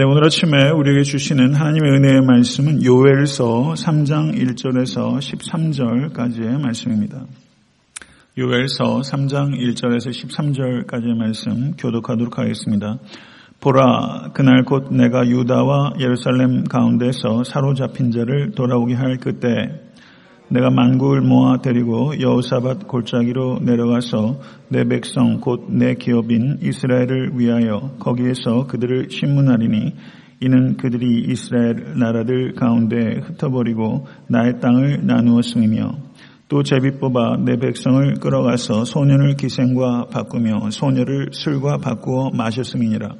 네, 오늘 아침에 우리에게 주시는 하나님의 은혜의 말씀은 요엘서 3장 1절에서 13절까지의 말씀입니다. 요엘서 3장 1절에서 13절까지의 말씀 교독하도록 하겠습니다. 보라, 그날 곧 내가 유다와 예루살렘 가운데서 사로잡힌 자를 돌아오게 할 그때 내가 만국을 모아 데리고 여호사밧 골짜기로 내려가서 내 백성 곧 내 기업인 이스라엘을 위하여 거기에서 그들을 신문하리니 이는 그들이 이스라엘 나라들 가운데 흩어버리고 나의 땅을 나누었음이며 또 제비 뽑아 내 백성을 끌어가서 소년을 기생과 바꾸며 소녀를 술과 바꾸어 마셨음이니라.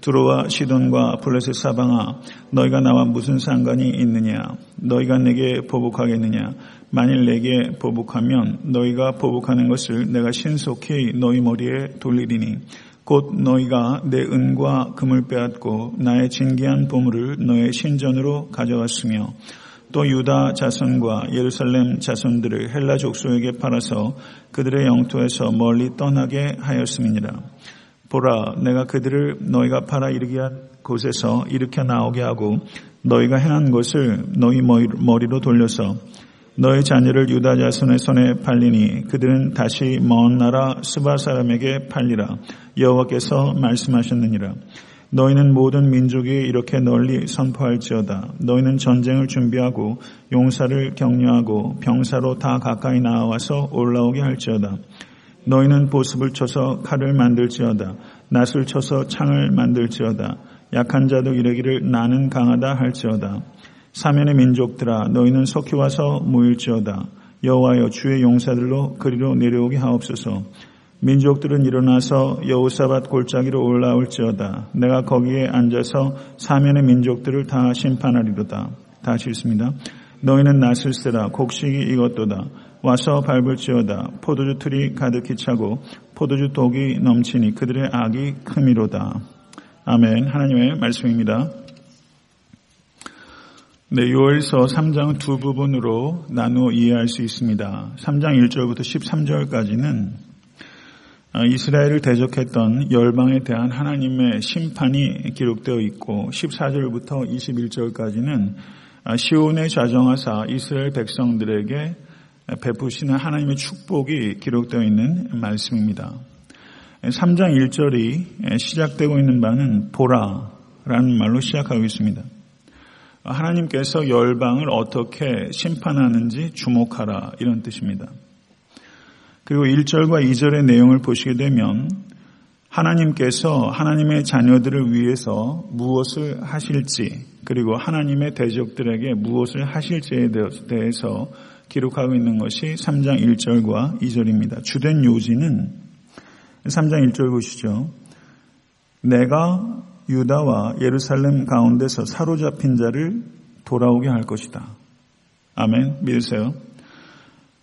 두로와 시돈과 블레셋 사방아 너희가 나와 무슨 상관이 있느냐 너희가 내게 보복하겠느냐 만일 내게 보복하면 너희가 보복하는 것을 내가 신속히 너희 머리에 돌리리니 곧 너희가 내 은과 금을 빼앗고 나의 진기한 보물을 너의 신전으로 가져갔으며 또 유다 자손과 예루살렘 자손들을 헬라 족속에게 팔아서 그들의 영토에서 멀리 떠나게 하였음이니라. 보라 내가 그들을 너희가 팔아 이르게 한 곳에서 일으켜 나오게 하고 너희가 행한 것을 너희 머리로 돌려서 너희 자녀를 유다 자손의 손에 팔리니 그들은 다시 먼 나라 스바 사람에게 팔리라. 여호와께서 말씀하셨느니라. 너희는 모든 민족이 이렇게 널리 선포할지어다. 너희는 전쟁을 준비하고 용사를 격려하고 병사로 다 가까이 나와서 올라오게 할지어다 너희는 보습을 쳐서 칼을 만들지어다. 낫을 쳐서 창을 만들지어다. 약한 자도 이르기를 나는 강하다 할지어다. 사면의 민족들아 너희는 속히 와서 모일지어다. 여호와여 주의 용사들로 그리로 내려오게 하옵소서. 민족들은 일어나서 여호사밧 골짜기로 올라올지어다. 내가 거기에 앉아서 사면의 민족들을 다 심판하리로다. 다시 읽습니다. 너희는 낫을 쓰라 곡식이 이것도다. 와서 밟을지어다 포도주 틀이 가득히 차고 포도주 독이 넘치니 그들의 악이 크미로다. 아멘. 하나님의 말씀입니다. 네, 요엘서 3장은 두 부분으로 나누어 이해할 수 있습니다. 3장 1절부터 13절까지는 아, 이스라엘을 대적했던 열방에 대한 하나님의 심판이 기록되어 있고 14절부터 21절까지는 아, 시온의 좌정하사 이스라엘 백성들에게 베푸시는 하나님의 축복이 기록되어 있는 말씀입니다. 3장 1절이 시작되고 있는 바는 보라라는 말로 시작하고 있습니다. 하나님께서 열방을 어떻게 심판하는지 주목하라 이런 뜻입니다. 그리고 1절과 2절의 내용을 보시게 되면 하나님께서 하나님의 자녀들을 위해서 무엇을 하실지 그리고 하나님의 대적들에게 무엇을 하실지에 대해서 기록하고 있는 것이 3장 1절과 2절입니다. 주된 요지는 3장 1절 보시죠. 내가 유다와 예루살렘 가운데서 사로잡힌 자를 돌아오게 할 것이다. 아멘. 믿으세요.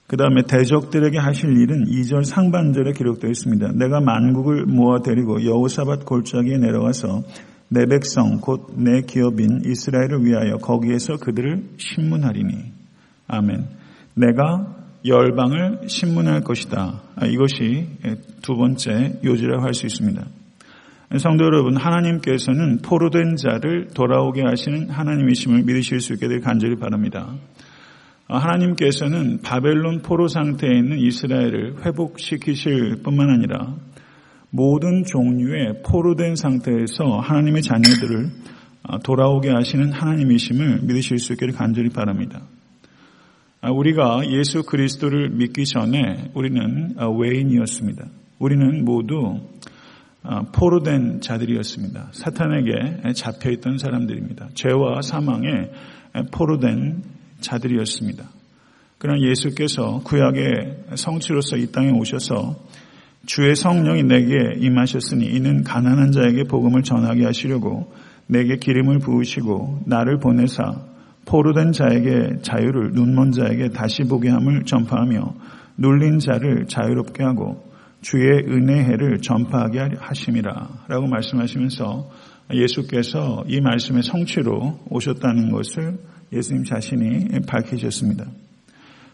그 다음에 대적들에게 하실 일은 2절 상반절에 기록되어 있습니다. 내가 만국을 모아 데리고 여호사밧 골짜기에 내려가서 내 백성 곧 내 기업인 이스라엘을 위하여 거기에서 그들을 신문하리니. 아멘. 내가 열방을 신문할 것이다. 아, 이것이 두 번째 요지라고 할 수 있습니다. 성도 여러분, 하나님께서는 포로된 자를 돌아오게 하시는 하나님이심을 믿으실 수 있게 될 간절히 바랍니다. 아, 하나님께서는 바벨론 포로 상태에 있는 이스라엘을 회복시키실 뿐만 아니라 모든 종류의 포로된 상태에서 하나님의 자녀들을 아, 돌아오게 하시는 하나님이심을 믿으실 수 있기를 간절히 바랍니다. 아, 우리가 예수 그리스도를 믿기 전에 우리는 아, 외인이었습니다. 우리는 모두 아, 포로 된 자들이었습니다. 사탄에게 잡혀있던 사람들입니다. 죄와 사망에 포로 된 자들이었습니다. 그러나 예수께서 구약의 성취로서 이 땅에 오셔서 주의 성령이 내게 임하셨으니 이는 가난한 자에게 복음을 전하게 하시려고 내게 기름을 부으시고 나를 보내사 포로된 자에게 자유를 눈먼 자에게 다시 보게 함을 전파하며 눌린 자를 자유롭게 하고 주의 은혜 해를 전파하게 하심이라 라고 말씀하시면서 예수께서 이 말씀의 성취로 오셨다는 것을 예수님 자신이 밝히셨습니다.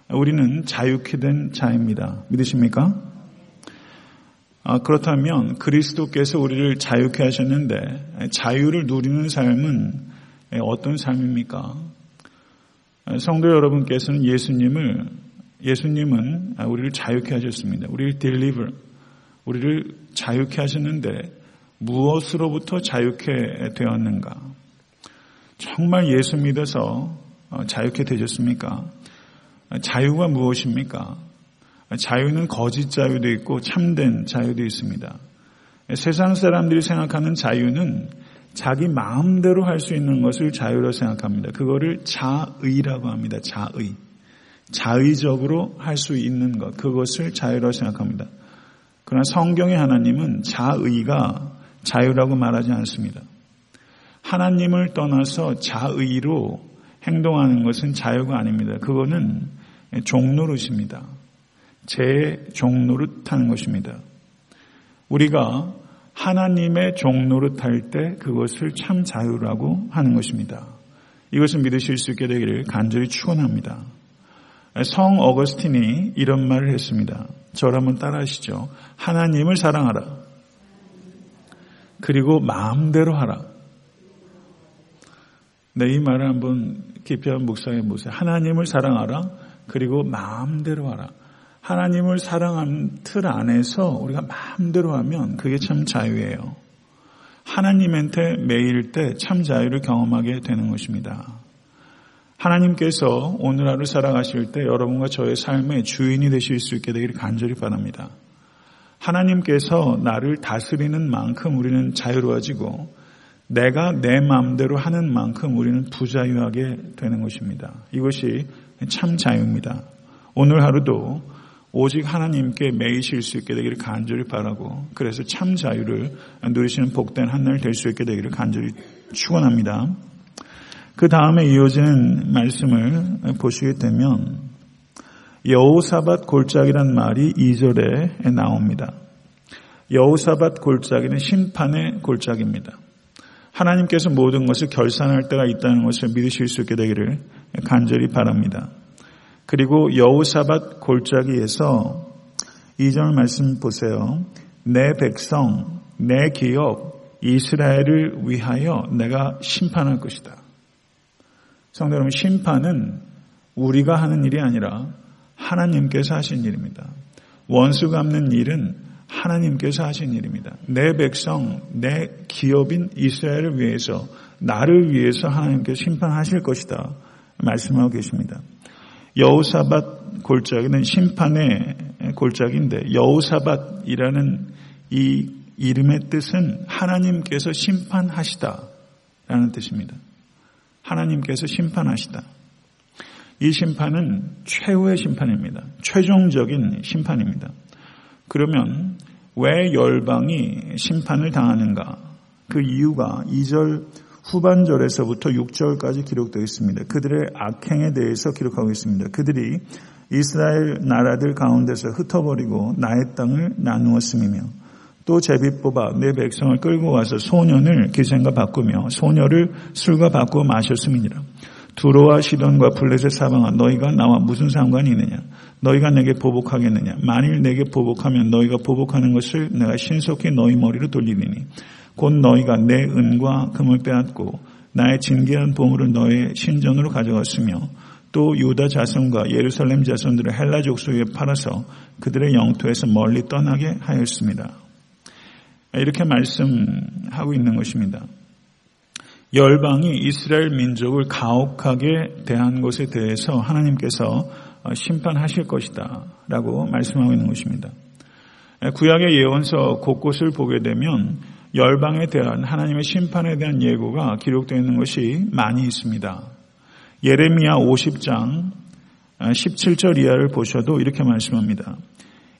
우리는 자유케 된 자입니다. 믿으십니까? 아, 그렇다면 그리스도께서 우리를 자유케 하셨는데 자유를 누리는 삶은 어떤 삶입니까? 성도 여러분께서는 예수님을 예수님은 우리를 자유케 하셨습니다. 우리를 deliver, 우리를 자유케 하셨는데 무엇으로부터 자유케 되었는가? 정말 예수 믿어서 자유케 되셨습니까? 자유가 무엇입니까? 자유는 거짓 자유도 있고 참된 자유도 있습니다. 세상 사람들이 생각하는 자유는 자기 마음대로 할 수 있는 것을 자유로 생각합니다. 그거를 자의라고 합니다. 자의. 자의적으로 할 수 있는 것. 그것을 자유로 생각합니다. 그러나 성경의 하나님은 자의가 자유라고 말하지 않습니다. 하나님을 떠나서 자의로 행동하는 것은 자유가 아닙니다. 그거는 종노릇입니다. 제 종노릇 하는 것입니다. 우리가 하나님의 종노릇 할때 그것을 참 자유라고 하는 것입니다. 이것을 믿으실 수 있게 되기를 간절히 축원합니다. 성 어거스틴이 이런 말을 했습니다. 저를 한번 따라 하시죠. 하나님을 사랑하라. 그리고 마음대로 하라. 네, 이 말을 한번 깊이 한번 묵상해 보세요. 하나님을 사랑하라. 그리고 마음대로 하라. 하나님을 사랑하는 틀 안에서 우리가 마음대로 하면 그게 참 자유예요. 하나님한테 매일 때 참 자유를 경험하게 되는 것입니다. 하나님께서 오늘 하루 살아가실 때 여러분과 저의 삶의 주인이 되실 수 있게 되기를 간절히 바랍니다. 하나님께서 나를 다스리는 만큼 우리는 자유로워지고 내가 내 마음대로 하는 만큼 우리는 부자유하게 되는 것입니다. 이것이 참 자유입니다. 오늘 하루도 오직 하나님께 매이실 수 있게 되기를 간절히 바라고 그래서 참 자유를 누리시는 복된 한 날 될 수 있게 되기를 간절히 축원합니다. 그 다음에 이어지는 말씀을 보시게 되면 여우사밧 골짜기란 말이 2절에 나옵니다. 여우사밧 골짜기는 심판의 골짜기입니다. 하나님께서 모든 것을 결산할 때가 있다는 것을 믿으실 수 있게 되기를 간절히 바랍니다. 그리고 여우사밧 골짜기에서 2절 말씀 보세요. 내 백성, 내 기업, 이스라엘을 위하여 내가 심판할 것이다. 성도 여러분, 심판은 우리가 하는 일이 아니라 하나님께서 하신 일입니다. 원수 갚는 일은 하나님께서 하신 일입니다. 내 백성, 내 기업인 이스라엘을 위해서, 나를 위해서 하나님께서 심판하실 것이다. 말씀하고 계십니다. 여우사밧 골짜기는 심판의 골짜기인데, 여우사밧이라는 이 이름의 뜻은 하나님께서 심판하시다. 라는 뜻입니다. 하나님께서 심판하시다. 이 심판은 최후의 심판입니다. 최종적인 심판입니다. 그러면 왜 열방이 심판을 당하는가? 그 이유가 2절 후반절에서부터 6절까지 기록되어 있습니다. 그들의 악행에 대해서 기록하고 있습니다. 그들이 이스라엘 나라들 가운데서 흩어버리고 나의 땅을 나누었음이며 또 제비 뽑아 내 백성을 끌고 와서 소년을 기생과 바꾸며 소녀를 술과 바꾸어 마셨음이니라. 두로와 시돈과 블레셋 사방아 너희가 나와 무슨 상관이 있느냐? 너희가 내게 보복하겠느냐? 만일 내게 보복하면 너희가 보복하는 것을 내가 신속히 너희 머리로 돌리리니 곧 너희가 내 은과 금을 빼앗고 나의 진귀한 보물을 너의 신전으로 가져갔으며 또 유다 자손과 예루살렘 자손들을 헬라 족속에 팔아서 그들의 영토에서 멀리 떠나게 하였습니다. 이렇게 말씀하고 있는 것입니다. 열방이 이스라엘 민족을 가혹하게 대한 것에 대해서 하나님께서 심판하실 것이다 라고 말씀하고 있는 것입니다. 구약의 예언서 곳곳을 보게 되면 열방에 대한 하나님의 심판에 대한 예고가 기록되어 있는 것이 많이 있습니다. 예레미야 50장 17절 이하를 보셔도 이렇게 말씀합니다.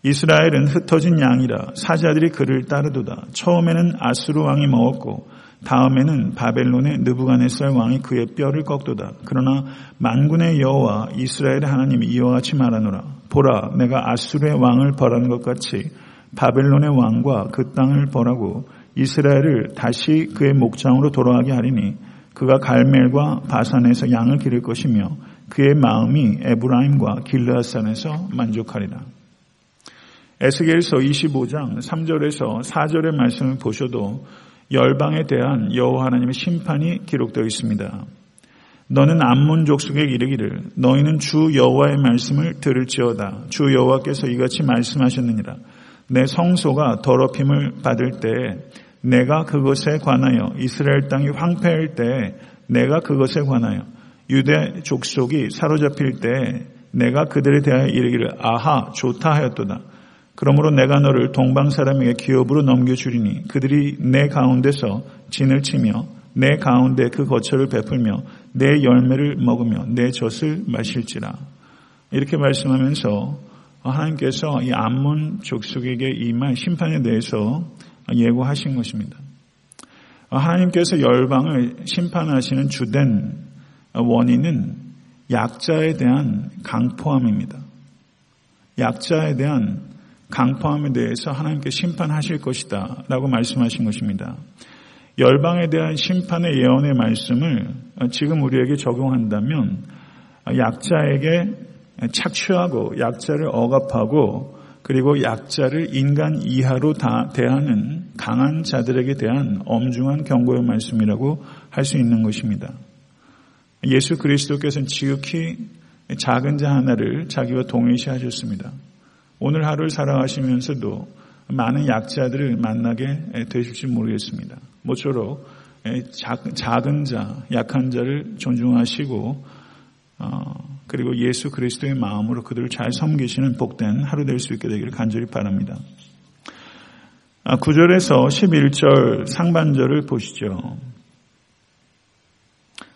이스라엘은 흩어진 양이라 사자들이 그를 따르도다. 처음에는 아수르 왕이 먹었고 다음에는 바벨론의 느부갓네살 왕이 그의 뼈를 꺾도다. 그러나 만군의 여호와 이스라엘의 하나님이 이와 같이 말하노라. 보라, 내가 아수르의 왕을 벌한 것 같이 바벨론의 왕과 그 땅을 벌하고 이스라엘을 다시 그의 목장으로 돌아가게 하리니 그가 갈멜과 바산에서 양을 기를 것이며 그의 마음이 에브라임과 길르앗산에서 만족하리라. 에스겔서 25장 3절에서 4절의 말씀을 보셔도 열방에 대한 여호와 하나님의 심판이 기록되어 있습니다. 너는 암몬 족속에 이르기를 너희는 주 여호와의 말씀을 들을지어다. 주 여호와께서 이같이 말씀하셨느니라. 내 성소가 더럽힘을 받을 때에 내가 그것에 관하여 이스라엘 땅이 황폐할 때에 내가 그것에 관하여 유대 족속이 사로잡힐 때에 내가 그들에 대하여 이르기를 아하 좋다 하였도다. 그러므로 내가 너를 동방 사람에게 기업으로 넘겨주리니 그들이 내 가운데서 진을 치며 내 가운데 그 거처를 베풀며 내 열매를 먹으며 내 젖을 마실지라. 이렇게 말씀하면서 하나님께서 이 암몬 족속에게 임한 심판에 대해서 예고하신 것입니다. 하나님께서 열방을 심판하시는 주된 원인은 약자에 대한 강포함입니다. 약자에 대한 강포함에 대해서 하나님께 심판하실 것이다 라고 말씀하신 것입니다. 열방에 대한 심판의 예언의 말씀을 지금 우리에게 적용한다면 약자에게 착취하고 약자를 억압하고 그리고 약자를 인간 이하로 다 대하는 강한 자들에게 대한 엄중한 경고의 말씀이라고 할 수 있는 것입니다. 예수 그리스도께서는 지극히 작은 자 하나를 자기와 동일시하셨습니다. 오늘 하루를 살아가시면서도 많은 약자들을 만나게 되실지 모르겠습니다. 모쪼록 작은 자, 약한 자를 존중하시고 어, 그리고 예수 그리스도의 마음으로 그들을 잘 섬기시는 복된 하루 될 수 있게 되기를 간절히 바랍니다. 9절에서 아, 11절 상반절을 보시죠.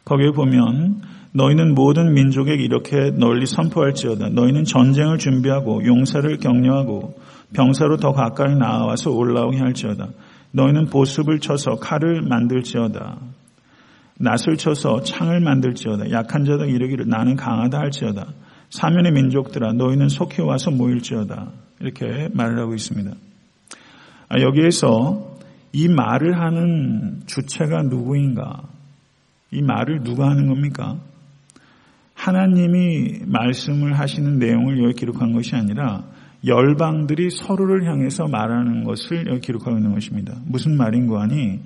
거기에 보면 너희는 모든 민족에게 이렇게 널리 선포할지어다. 너희는 전쟁을 준비하고 용사를 격려하고 병사로 더 가까이 나와서 올라오게 할지어다. 너희는 보습을 쳐서 칼을 만들지어다. 낫을 쳐서 창을 만들지어다. 약한 자들 이르기를 나는 강하다 할지어다. 사면의 민족들아 너희는 속히 와서 모일지어다. 이렇게 말을 하고 있습니다. 아, 여기에서 이 말을 하는 주체가 누구인가? 이 말을 누가 하는 겁니까? 하나님이 말씀을 하시는 내용을 여기 기록한 것이 아니라 열방들이 서로를 향해서 말하는 것을 여기 기록하고 있는 것입니다. 무슨 말인고 하니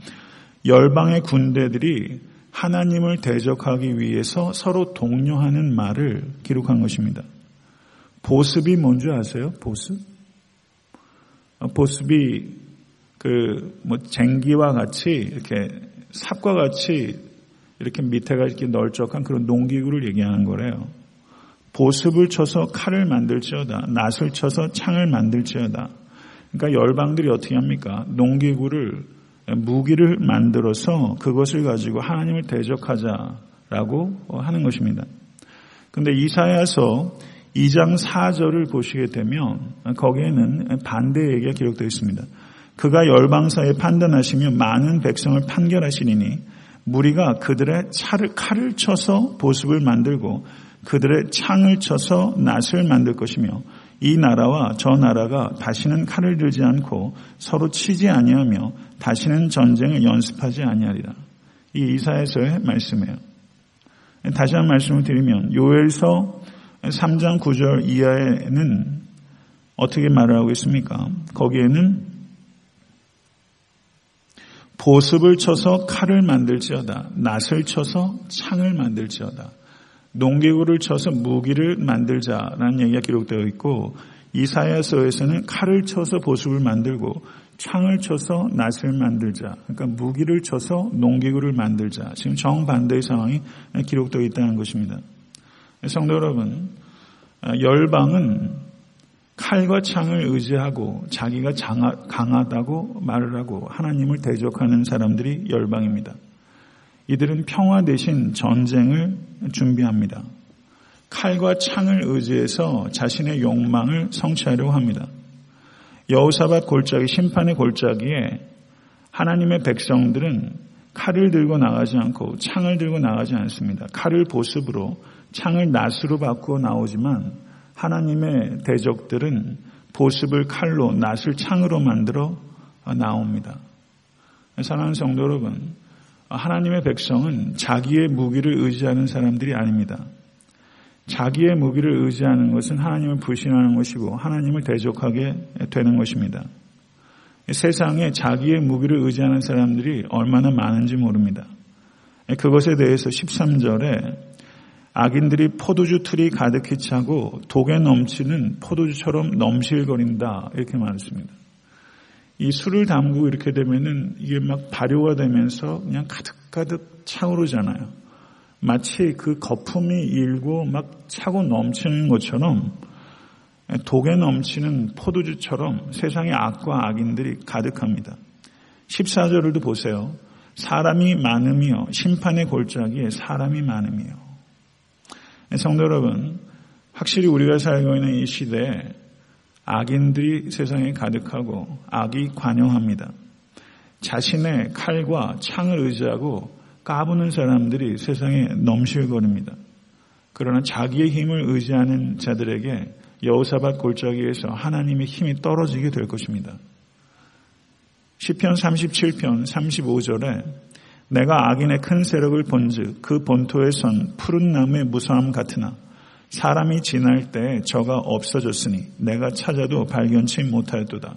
열방의 군대들이 하나님을 대적하기 위해서 서로 독려하는 말을 기록한 것입니다. 보습이 뭔지 아세요? 보습? 어, 보습이 그 뭐 쟁기와 같이 이렇게 삽과 같이 이렇게 밑에가 이렇게 널쩍한 그런 농기구를 얘기하는 거래요. 보습을 쳐서 칼을 만들지어다. 낫을 쳐서 창을 만들지어다. 그러니까 열방들이 어떻게 합니까? 농기구를 무기를 만들어서 그것을 가지고 하나님을 대적하자라고 하는 것입니다. 근데 이사야서 2장 4절을 보시게 되면 거기에는 반대 얘기가 기록되어 있습니다. 그가 열방사에 판단하시며 많은 백성을 판결하시니 무리가 그들의 차를 칼을 쳐서 보습을 만들고 그들의 창을 쳐서 낫을 만들 것이며 이 나라와 저 나라가 다시는 칼을 들지 않고 서로 치지 아니하며 다시는 전쟁을 연습하지 아니하리라. 이 이사에서의 말씀이에요. 다시 한 말씀을 드리면 요엘서 3장 9절 이하에는 어떻게 말을 하고 있습니까? 거기에는 보습을 쳐서 칼을 만들지어다. 낫을 쳐서 창을 만들지어다. 농기구를 쳐서 무기를 만들자라는 얘기가 기록되어 있고 이사야서에서는 칼을 쳐서 보습을 만들고 창을 쳐서 낫을 만들자. 그러니까 무기를 쳐서 농기구를 만들자. 지금 정반대의 상황이 기록되어 있다는 것입니다. 성도 여러분, 열방은 칼과 창을 의지하고 자기가 강하다고 말을 하고 하나님을 대적하는 사람들이 열방입니다. 이들은 평화 대신 전쟁을 준비합니다. 칼과 창을 의지해서 자신의 욕망을 성취하려고 합니다. 여우사밧 골짜기 심판의 골짜기에 하나님의 백성들은 칼을 들고 나가지 않고 창을 들고 나가지 않습니다. 칼을 보습으로 창을 낫으로 바꾸어 나오지만 하나님의 대적들은 보습을 칼로 낫을 창으로 만들어 나옵니다. 사랑하는 성도 여러분, 하나님의 백성은 자기의 무기를 의지하는 사람들이 아닙니다. 자기의 무기를 의지하는 것은 하나님을 불신하는 것이고 하나님을 대적하게 되는 것입니다. 세상에 자기의 무기를 의지하는 사람들이 얼마나 많은지 모릅니다. 그것에 대해서 13절에 악인들이 포도주 틀이 가득히 차고 독에 넘치는 포도주처럼 넘실거린다 이렇게 말했습니다. 이 술을 담그고 이렇게 되면은 이게 막 발효가 되면서 그냥 가득가득 차오르잖아요. 마치 그 거품이 일고 막 차고 넘치는 것처럼 독에 넘치는 포도주처럼 세상의 악과 악인들이 가득합니다. 14절을도 보세요. 사람이 많으며 심판의 골짜기에 사람이 많으며 성도 여러분 확실히 우리가 살고 있는 이 시대에 악인들이 세상에 가득하고 악이 관영합니다. 자신의 칼과 창을 의지하고 까부는 사람들이 세상에 넘실거립니다. 그러나 자기의 힘을 의지하는 자들에게 여호사밧 골짜기에서 하나님의 힘이 떨어지게 될 것입니다. 시편 37편 35절에 내가 악인의 큰 세력을 본즉 그 본토에 선 푸른 나무의 무서함 같으나 사람이 지날 때 저가 없어졌으니 내가 찾아도 발견치 못하였도다.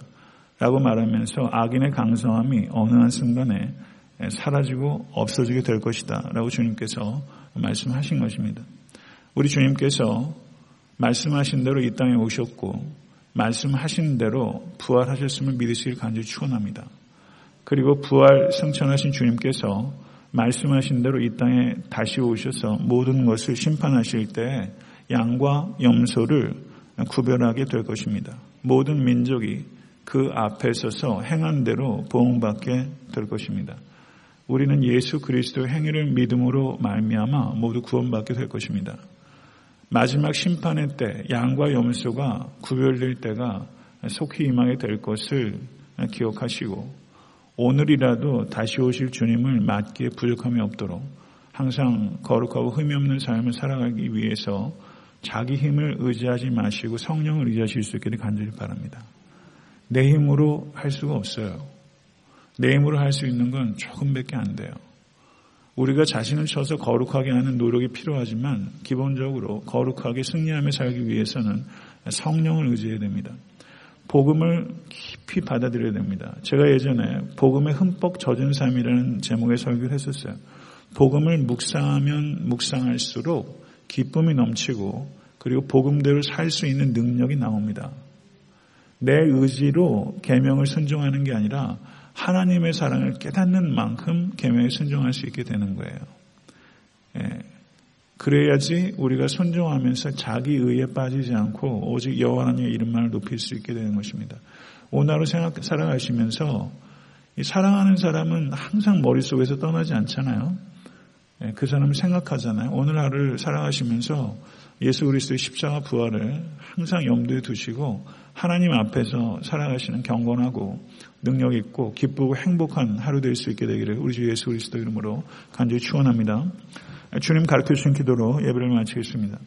라고 말하면서 악인의 강성함이 어느 한 순간에 사라지고 없어지게 될 것이다. 라고 주님께서 말씀하신 것입니다. 우리 주님께서 말씀하신 대로 이 땅에 오셨고 말씀하신 대로 부활하셨음을 믿으시길 간절히 축원합니다. 그리고 부활 승천하신 주님께서 말씀하신 대로 이 땅에 다시 오셔서 모든 것을 심판하실 때 양과 염소를 구별하게 될 것입니다. 모든 민족이 그 앞에 서서 행한 대로 보응받게 될 것입니다. 우리는 예수 그리스도의 행위를 믿음으로 말미암아 모두 구원받게 될 것입니다. 마지막 심판의 때 양과 염소가 구별될 때가 속히 임하게 될 것을 기억하시고 오늘이라도 다시 오실 주님을 맞기에 부족함이 없도록 항상 거룩하고 흠이 없는 삶을 살아가기 위해서 자기 힘을 의지하지 마시고 성령을 의지하실 수 있기를 간절히 바랍니다. 내 힘으로 할 수가 없어요. 내 힘으로 할 수 있는 건 조금밖에 안 돼요. 우리가 자신을 쳐서 거룩하게 하는 노력이 필요하지만 기본적으로 거룩하게 승리하며 살기 위해서는 성령을 의지해야 됩니다. 복음을 깊이 받아들여야 됩니다. 제가 예전에 복음에 흠뻑 젖은 삶이라는 제목의 설교를 했었어요. 복음을 묵상하면 묵상할수록 기쁨이 넘치고 그리고 복음대로 살 수 있는 능력이 나옵니다. 내 의지로 계명을 순종하는 게 아니라 하나님의 사랑을 깨닫는 만큼 계명에 순종할 수 있게 되는 거예요. 예. 그래야지 우리가 순종하면서 자기 의에 빠지지 않고 오직 여호와 하나님의 이름만을 높일 수 있게 되는 것입니다. 하루 생각, 살아가시면서 사랑하는 사람은 항상 머릿속에서 떠나지 않잖아요. 예, 그 사람을 생각하잖아요. 오늘 하루를 살아가시면서 예수 그리스도의 십자가 부활을 항상 염두에 두시고 하나님 앞에서 살아가시는 경건하고 능력 있고 기쁘고 행복한 하루 될 수 있게 되기를 우리 주 예수 그리스도 이름으로 간절히 축원합니다. 주님 가르쳐 주신 기도로 예배를 마치겠습니다.